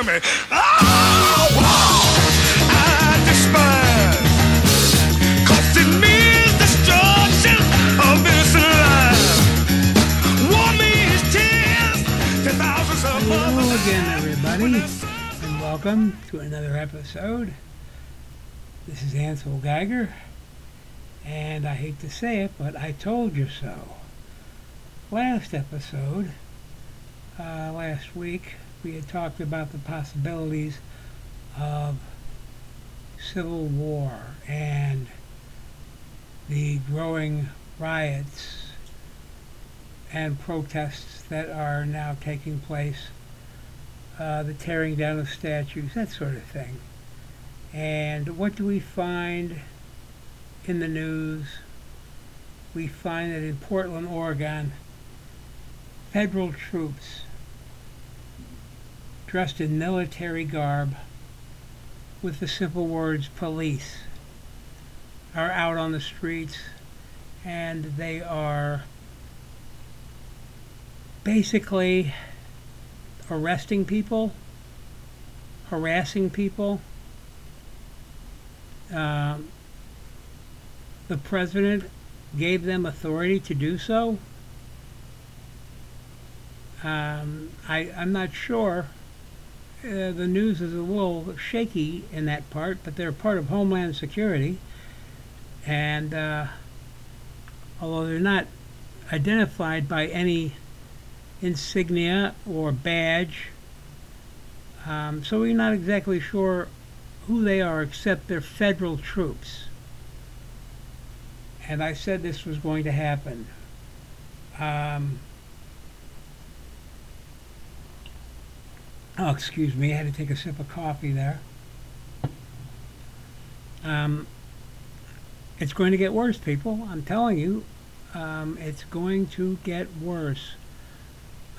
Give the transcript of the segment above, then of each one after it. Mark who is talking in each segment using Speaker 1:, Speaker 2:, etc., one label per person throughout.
Speaker 1: to me. Oh, wow, I despise. Costing me destruction of this life. War means tears to thousands of
Speaker 2: Hello again, everybody, and welcome to another episode. This is Ansel Geiger, and I hate to say it, but I told you so. Last episode, uh, last week, we had talked about the possibilities of civil war and the growing riots and protests that are now taking place uh, the tearing down of statues, that sort of thing. And what do we find in the news? We find that in Portland, Oregon, federal troops dressed in military garb with the simple words police are out on the streets and they are basically arresting people, harassing people. Um, the president gave them authority to do so. Um, I, I'm not sure. Uh, the news is a little shaky in that part, but they're part of Homeland Security. And uh, although they're not identified by any insignia or badge. Um, so we're not exactly sure who they are except they're federal troops. And I said this was going to happen. Um, oh, excuse me, I had to take a sip of coffee there. Um, it's going to get worse, people. I'm telling you, um, it's going to get worse.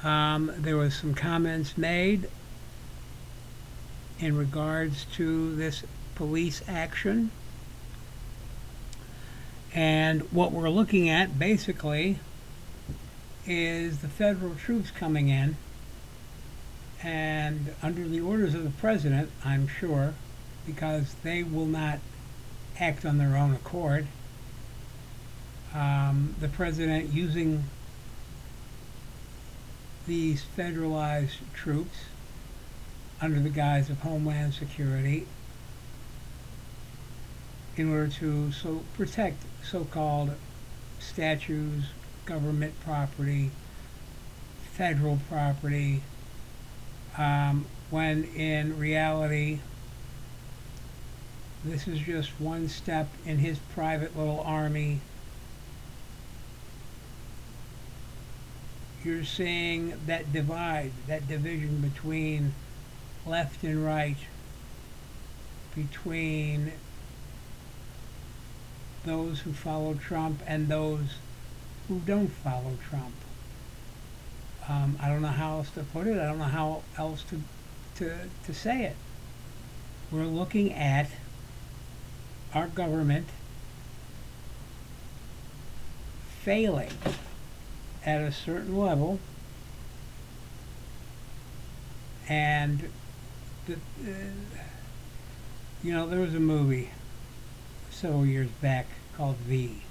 Speaker 2: Um, there was some comments made in regards to this police action. And what we're looking at basically is the federal troops coming in and under the orders of the president, I'm sure, because they will not act on their own accord. Um, the president using these federalized troops under the guise of Homeland Security in order to so protect so-called statues, government property, federal property, um, when in reality this is just one step in his private little army you're seeing that divide, that division between left and right, between those who follow Trump and those who don't follow Trump. Um, I don't know how else to put it. I don't know how else to, to, to say it. We're looking at our government failing at a certain level and the, uh, you know there was a movie several years back called V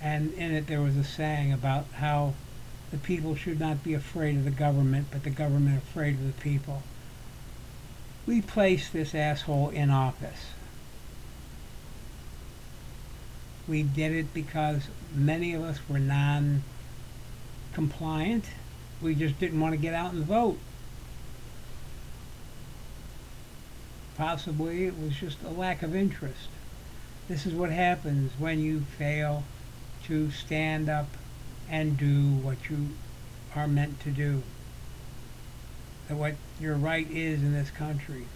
Speaker 2: and in it there was a saying about how the people should not be afraid of the government but the government afraid of the people we placed this asshole in office we did it because many of us were non compliant. We just didn't want to get out and vote. Possibly it was just a lack of interest. This is what happens when you fail to stand up and do what you are meant to do. That what your right is in this country.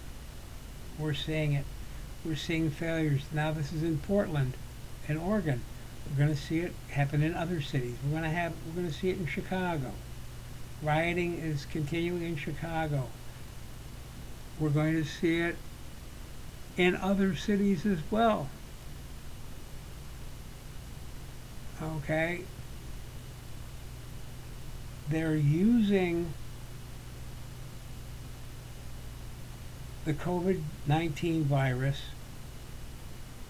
Speaker 2: We're seeing it. We're seeing failures. Now this is in Portland in Oregon. We're going to see it happen in other cities. We're going to have we're going to see it in Chicago. Rioting is continuing in Chicago. We're going to see it in other cities as well. Okay? They're using the COVID 19 virus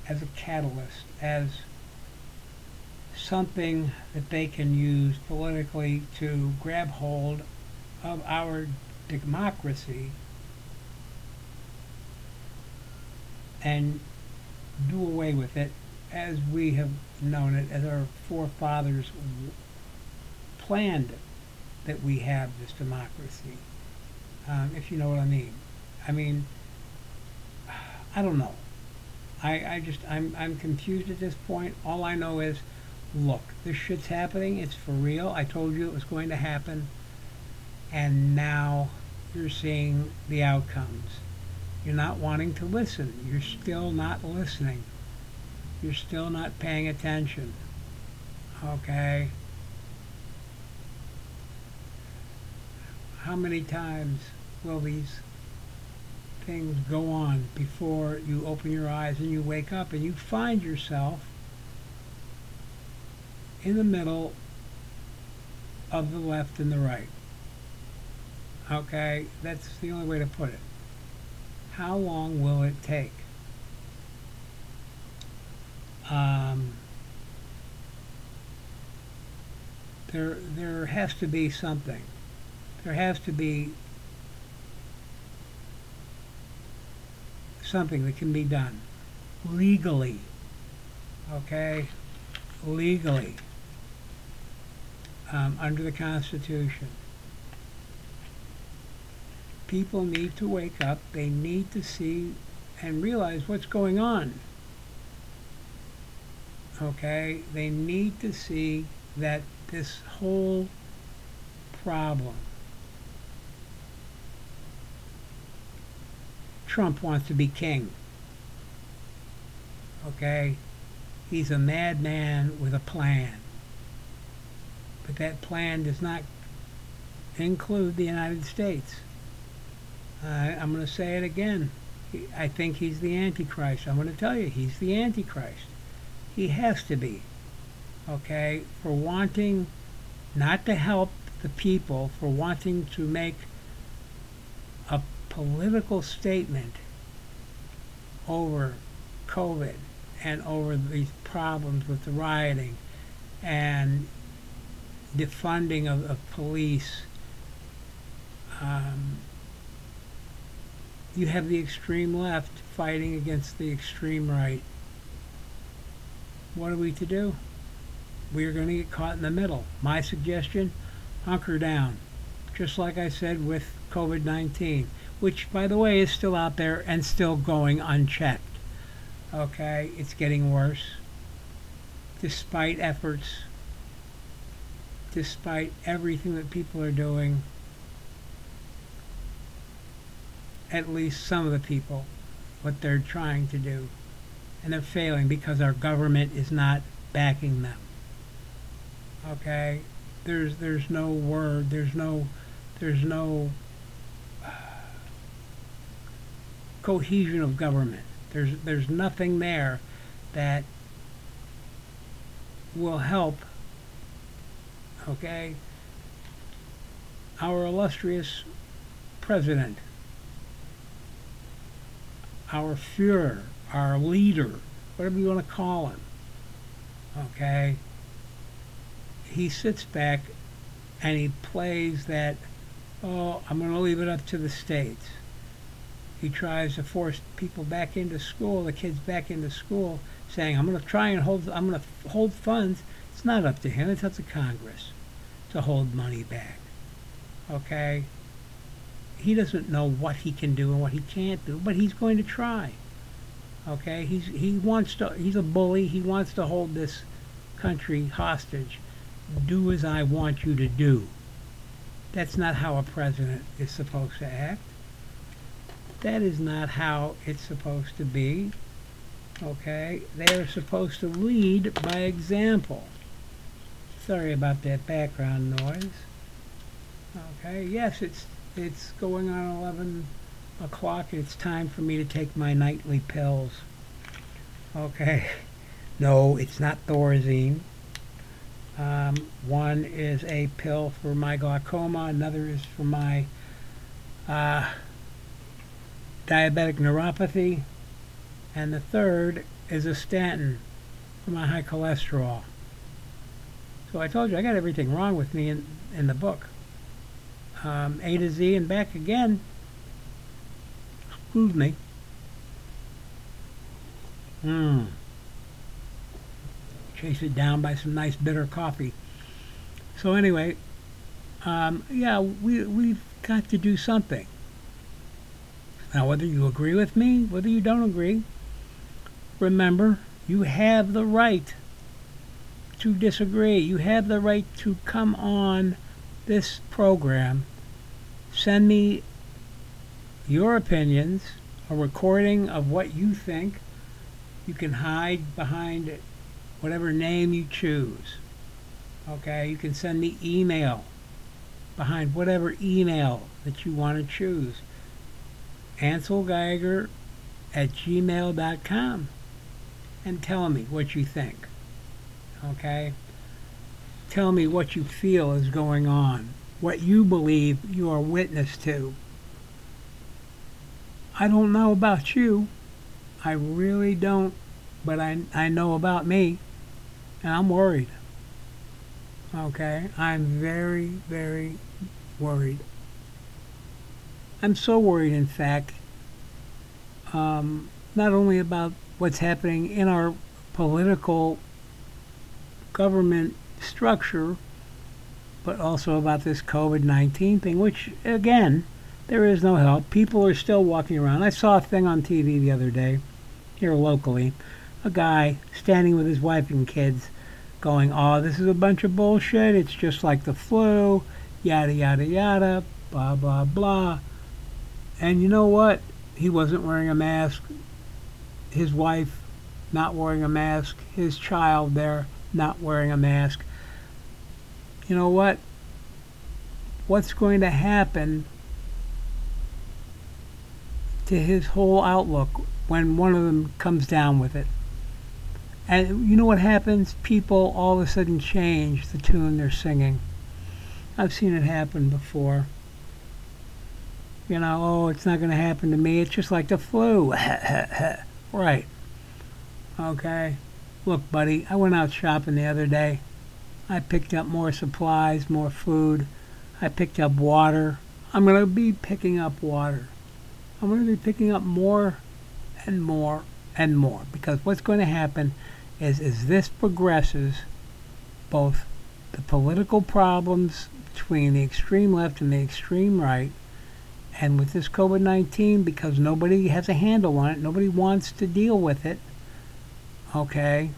Speaker 2: as a catalyst, as something that they can use politically to grab hold of our democracy and do away with it as we have known it, as our forefathers planned that we have this democracy, um, if you know what I mean. I mean, I don't know. I, I just, I'm, I'm confused at this point. All I know is, look, this shit's happening. It's for real. I told you it was going to happen. And now you're seeing the outcomes. You're not wanting to listen. You're still not listening. You're still not paying attention. Okay? How many times will these things go on before you open your eyes and you wake up and you find yourself in the middle of the left and the right? Okay? That's the only way to put it. How long will it take? Um, there, there has to be something. There has to be something that can be done legally. Okay? Legally. Um, under the Constitution. People need to wake up. They need to see and realize what's going on. Okay? They need to see that this whole problem Trump wants to be king. Okay? He's a madman with a plan. But that plan does not include the United States. Uh, I'm going to say it again. I think he's the Antichrist. I'm going to tell you, he's the Antichrist. He has to be. Okay? For wanting not to help the people, for wanting to make political statement over COVID and over these problems with the rioting and defunding of, of police. Um, you have the extreme left fighting against the extreme right. What are we to do? We are going to get caught in the middle. My suggestion hunker down. Just like I said with COVID 19, which, by the way, is still out there and still going unchecked. Okay, it's getting worse. Despite efforts, despite everything that people are doing, at least some of the people, what they're trying to do. And they're failing because our government is not backing them. Okay? There's there's no word, there's no there's no uh, cohesion of government. There's there's nothing there that will help okay our illustrious president our Führer, our leader, whatever you want to call him. Okay? He sits back and he plays that, oh, I'm going to leave it up to the states. He tries to force people back into school, the kids back into school, saying, I'm going to try and hold, I'm going to hold funds. It's not up to him, it's up to Congress to hold money back. Okay? he doesn't know what he can do and what he can't do, but he's going to try. Okay, he's he wants to. He's a bully. He wants to hold this country hostage. Do as I want you to do. That's not how a president is supposed to act. That is not how it's supposed to be. Okay, they are supposed to lead by example. Sorry about that background noise. Okay, yes, it's it's going on 11 o'clock. It's time for me to take my nightly pills. Okay. No, it's not Thorazine. Um, one is a pill for my glaucoma. Another is for my uh, diabetic neuropathy, and the third is a statin for my high cholesterol. So I told you I got everything wrong with me in, in the book. Um, a to Z and back again. Excuse me. Mmm. Chase it down by some nice bitter coffee. So anyway, um, yeah, we we've got to do something. Now, whether you agree with me, whether you don't agree, remember you have the right to disagree. You have the right to come on this program. Send me your opinions, a recording of what you think. You can hide behind whatever name you choose. Okay, you can send me email behind whatever email that you want to choose. Ansel Geiger at gmail.com and tell me what you think. Okay? Tell me what you feel is going on, what you believe you are witness to. I don't know about you. I really don't, but I, I know about me, and I'm worried. Okay? I'm very, very worried. I'm so worried, in fact, um, not only about what's happening in our political government structure, but also about this COVID 19 thing, which, again, there is no help. People are still walking around. I saw a thing on TV the other day, here locally, a guy standing with his wife and kids going, Oh, this is a bunch of bullshit. It's just like the flu, yada, yada, yada, blah, blah, blah. And you know what? He wasn't wearing a mask. His wife not wearing a mask. His child there not wearing a mask. You know what? What's going to happen to his whole outlook when one of them comes down with it? And you know what happens? People all of a sudden change the tune they're singing. I've seen it happen before. You know, oh, it's not going to happen to me. It's just like the flu. right. Okay. Look, buddy, I went out shopping the other day. I picked up more supplies, more food. I picked up water. I'm going to be picking up water. I'm going to be picking up more and more and more because what's going to happen is as this progresses, both the political problems between the extreme left and the extreme right, and with this COVID 19, because nobody has a handle on it, nobody wants to deal with it, okay?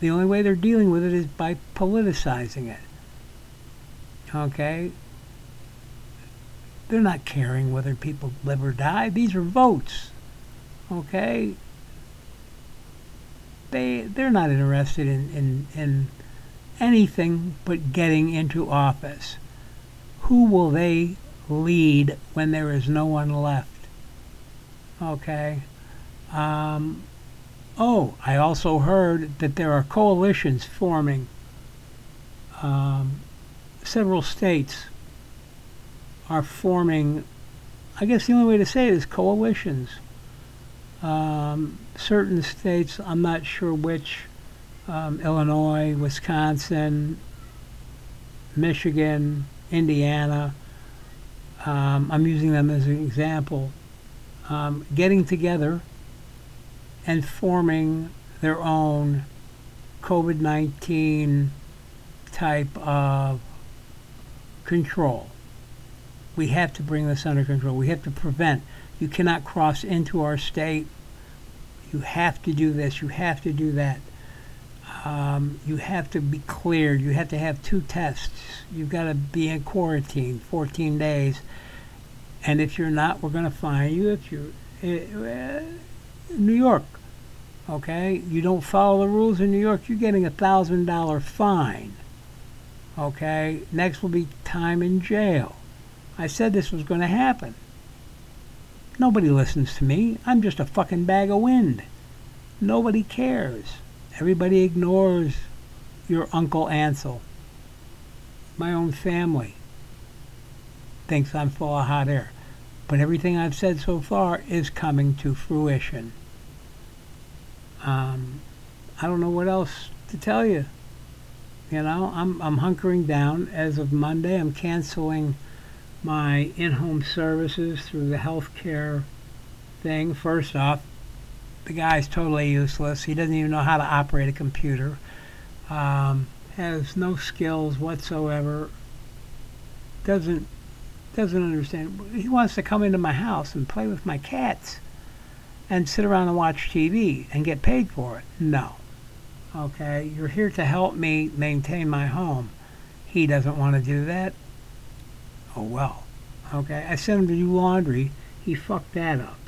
Speaker 2: The only way they're dealing with it is by politicizing it, okay? They're not caring whether people live or die. These are votes, okay? They, they're not interested in, in, in anything but getting into office. Who will they lead when there is no one left? Okay. Um, oh, I also heard that there are coalitions forming. Um, several states are forming, I guess the only way to say it is coalitions. Um, certain states, I'm not sure which, um, Illinois, Wisconsin, Michigan, Indiana, um, I'm using them as an example, um, getting together and forming their own COVID 19 type of control. We have to bring this under control. We have to prevent. You cannot cross into our state. You have to do this. You have to do that. Um, you have to be cleared. You have to have two tests. You've got to be in quarantine 14 days. And if you're not, we're going to fine you. If you're uh, New York, okay, you don't follow the rules in New York, you're getting a thousand dollar fine. Okay, next will be time in jail. I said this was going to happen. Nobody listens to me. I'm just a fucking bag of wind. Nobody cares. Everybody ignores your Uncle Ansel. My own family thinks I'm full of hot air. But everything I've said so far is coming to fruition. Um, I don't know what else to tell you. You know, I'm I'm hunkering down as of Monday. I'm canceling my in-home services through the healthcare thing. First off, the guy's totally useless. He doesn't even know how to operate a computer. Um, has no skills whatsoever. Doesn't doesn't understand. He wants to come into my house and play with my cats and sit around and watch TV and get paid for it. No. Okay, you're here to help me maintain my home. He doesn't want to do that. Oh well. Okay, I sent him to do laundry. He fucked that up.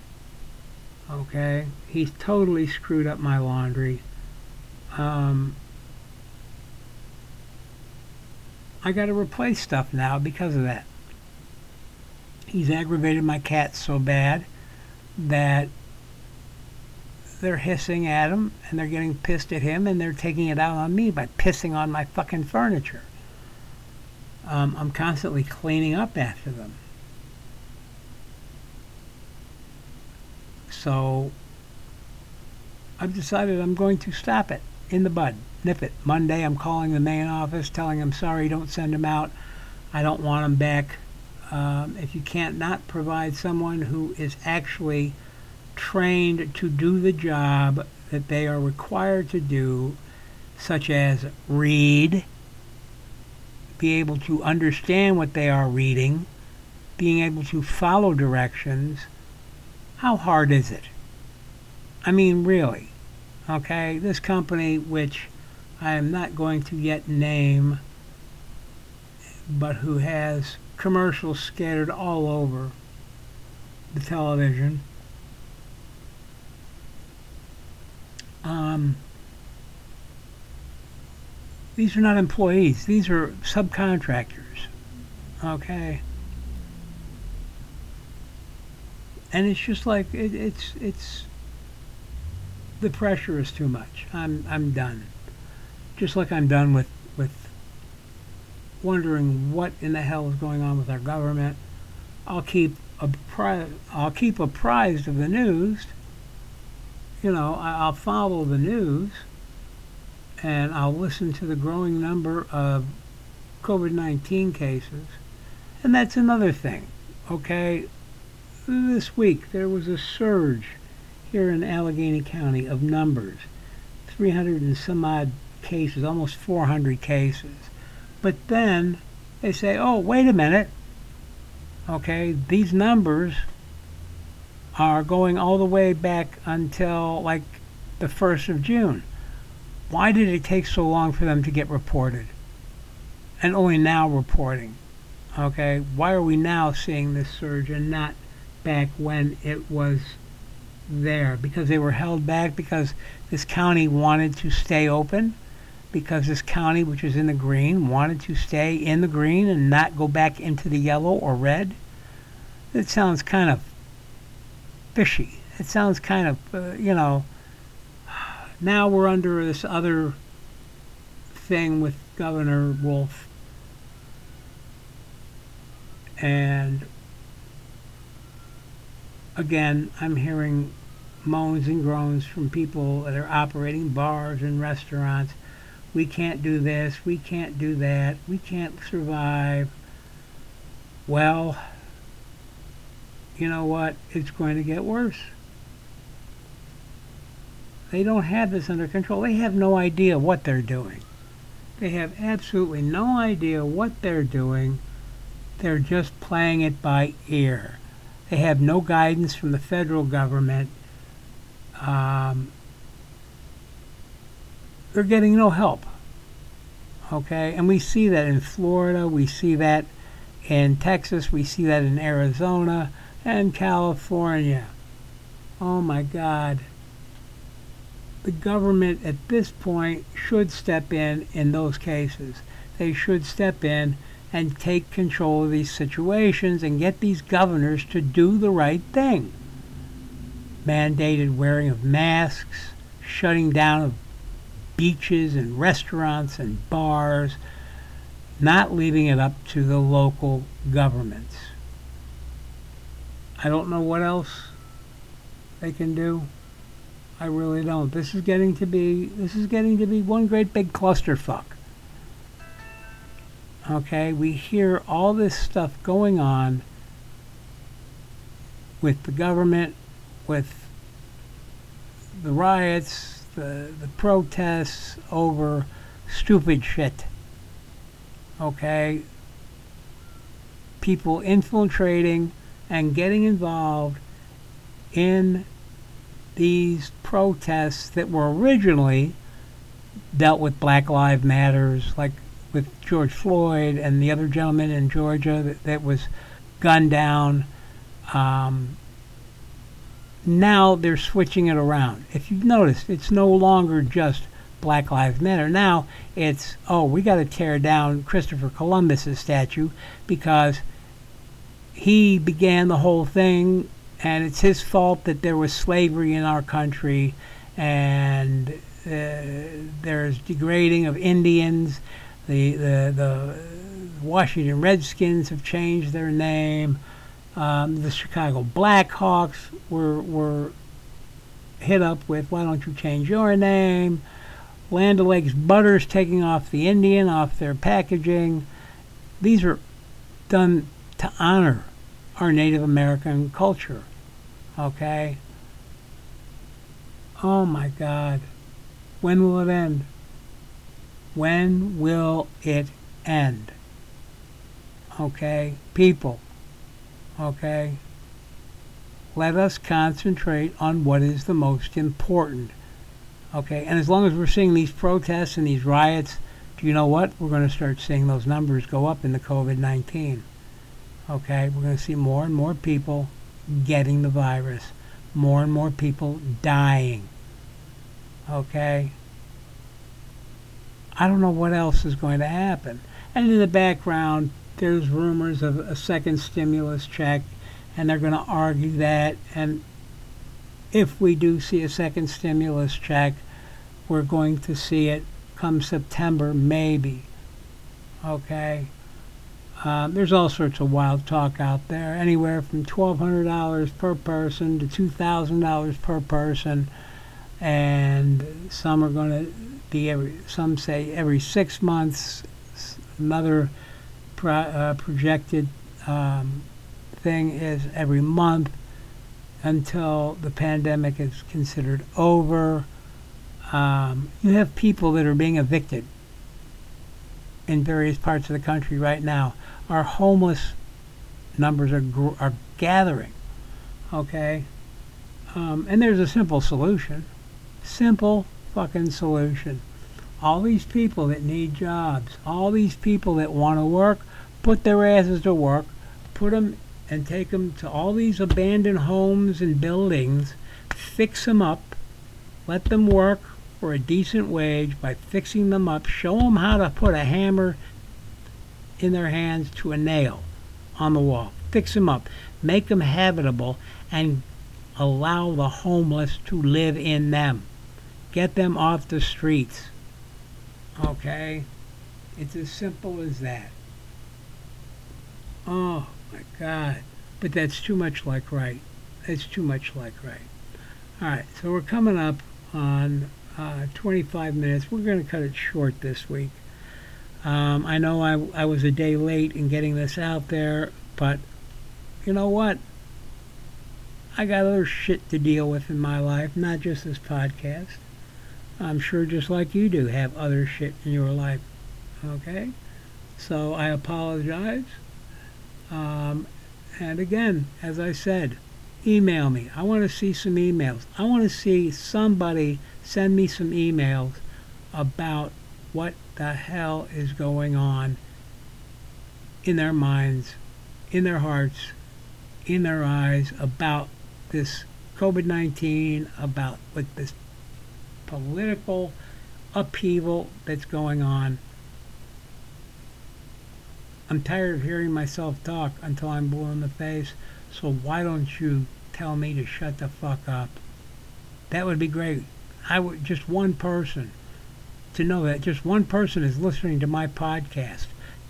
Speaker 2: Okay, he's totally screwed up my laundry. Um, I got to replace stuff now because of that. He's aggravated my cats so bad that they're hissing at him and they're getting pissed at him and they're taking it out on me by pissing on my fucking furniture. Um, I'm constantly cleaning up after them. So I've decided I'm going to stop it in the bud, nip it. Monday, I'm calling the main office, telling them, sorry, don't send them out. I don't want them back. Um, if you can't not provide someone who is actually trained to do the job that they are required to do, such as read, be able to understand what they are reading, being able to follow directions, how hard is it? I mean, really. Okay, this company, which I am not going to yet name, but who has commercials scattered all over the television. Um, these are not employees, these are subcontractors. Okay? And it's just like it, it's it's the pressure is too much. I'm I'm done. Just like I'm done with with wondering what in the hell is going on with our government. I'll keep appri- I'll keep apprised of the news. You know, I- I'll follow the news, and I'll listen to the growing number of COVID-19 cases, and that's another thing. Okay, this week there was a surge here in Allegheny County of numbers 300 and some odd cases, almost 400 cases. But then they say, oh, wait a minute. Okay, these numbers are going all the way back until like the 1st of June. Why did it take so long for them to get reported? And only now reporting. Okay, why are we now seeing this surge and not back when it was there? Because they were held back because this county wanted to stay open, because this county, which is in the green, wanted to stay in the green and not go back into the yellow or red. It sounds kind of fishy. It sounds kind of, uh, you know, now we're under this other thing with Governor Wolf. And again, I'm hearing moans and groans from people that are operating bars and restaurants. We can't do this, we can't do that, we can't survive. Well, you know what? It's going to get worse. They don't have this under control. They have no idea what they're doing. They have absolutely no idea what they're doing. They're just playing it by ear. They have no guidance from the federal government. Um, they're getting no help. Okay? And we see that in Florida, we see that in Texas, we see that in Arizona and California. Oh my God. The government at this point should step in in those cases. They should step in and take control of these situations and get these governors to do the right thing. Mandated wearing of masks, shutting down of beaches and restaurants and bars, not leaving it up to the local governments. I don't know what else they can do. I really don't. This is getting to be this is getting to be one great big clusterfuck. Okay, we hear all this stuff going on with the government, with the riots, the the protests over stupid shit. Okay? People infiltrating and getting involved in these protests that were originally dealt with Black Lives Matters, like with George Floyd and the other gentleman in Georgia that, that was gunned down. Um, now they're switching it around. If you've noticed, it's no longer just Black Lives Matter. Now it's, oh, we got to tear down Christopher Columbus's statue because he began the whole thing and it's his fault that there was slavery in our country and uh, there's degrading of Indians. The, the, the Washington Redskins have changed their name. Um, the Chicago Blackhawks were, were hit up with, why don't you change your name? Land O'Lakes Butters taking off the Indian off their packaging. These are done to honor our Native American culture. Okay? Oh my God. When will it end? When will it end? Okay? People. Okay? Let us concentrate on what is the most important. Okay? And as long as we're seeing these protests and these riots, do you know what? We're going to start seeing those numbers go up in the COVID 19. Okay? We're going to see more and more people getting the virus, more and more people dying. Okay? I don't know what else is going to happen. And in the background, there's rumors of a second stimulus check, and they're going to argue that. And if we do see a second stimulus check, we're going to see it come September, maybe. Okay? Um, there's all sorts of wild talk out there, anywhere from $1,200 per person to $2,000 per person, and some are going to be every. Some say every six months. Another pro, uh, projected um, thing is every month until the pandemic is considered over. Um, you have people that are being evicted in various parts of the country right now. Our homeless numbers are gr- are gathering. Okay, um, and there's a simple solution. Simple fucking solution. All these people that need jobs, all these people that want to work, put their asses to work, put them and take them to all these abandoned homes and buildings, fix them up, let them work for a decent wage by fixing them up, show them how to put a hammer in their hands to a nail on the wall, fix them up, make them habitable, and allow the homeless to live in them. Get them off the streets. Okay? It's as simple as that. Oh my God. But that's too much like right. That's too much like right. All right, so we're coming up on uh, 25 minutes. We're going to cut it short this week. Um, I know I, I was a day late in getting this out there, but you know what? I got other shit to deal with in my life, not just this podcast. I'm sure just like you do have other shit in your life. Okay? So I apologize. Um, and again, as I said, email me. I want to see some emails. I want to see somebody send me some emails about what the hell is going on in their minds, in their hearts, in their eyes about this COVID 19, about what this political upheaval that's going on. I'm tired of hearing myself talk until I'm blue in the face, so why don't you tell me to shut the fuck up? That would be great. I would just one person to know that just one person is listening to my podcast.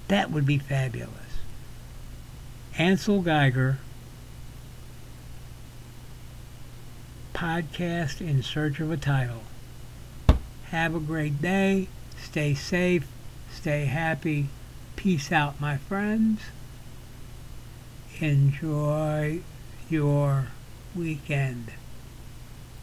Speaker 2: That would be fabulous. Ansel Geiger podcast in search of a title. Have a great day. Stay safe. Stay happy. Peace out, my friends. Enjoy your weekend.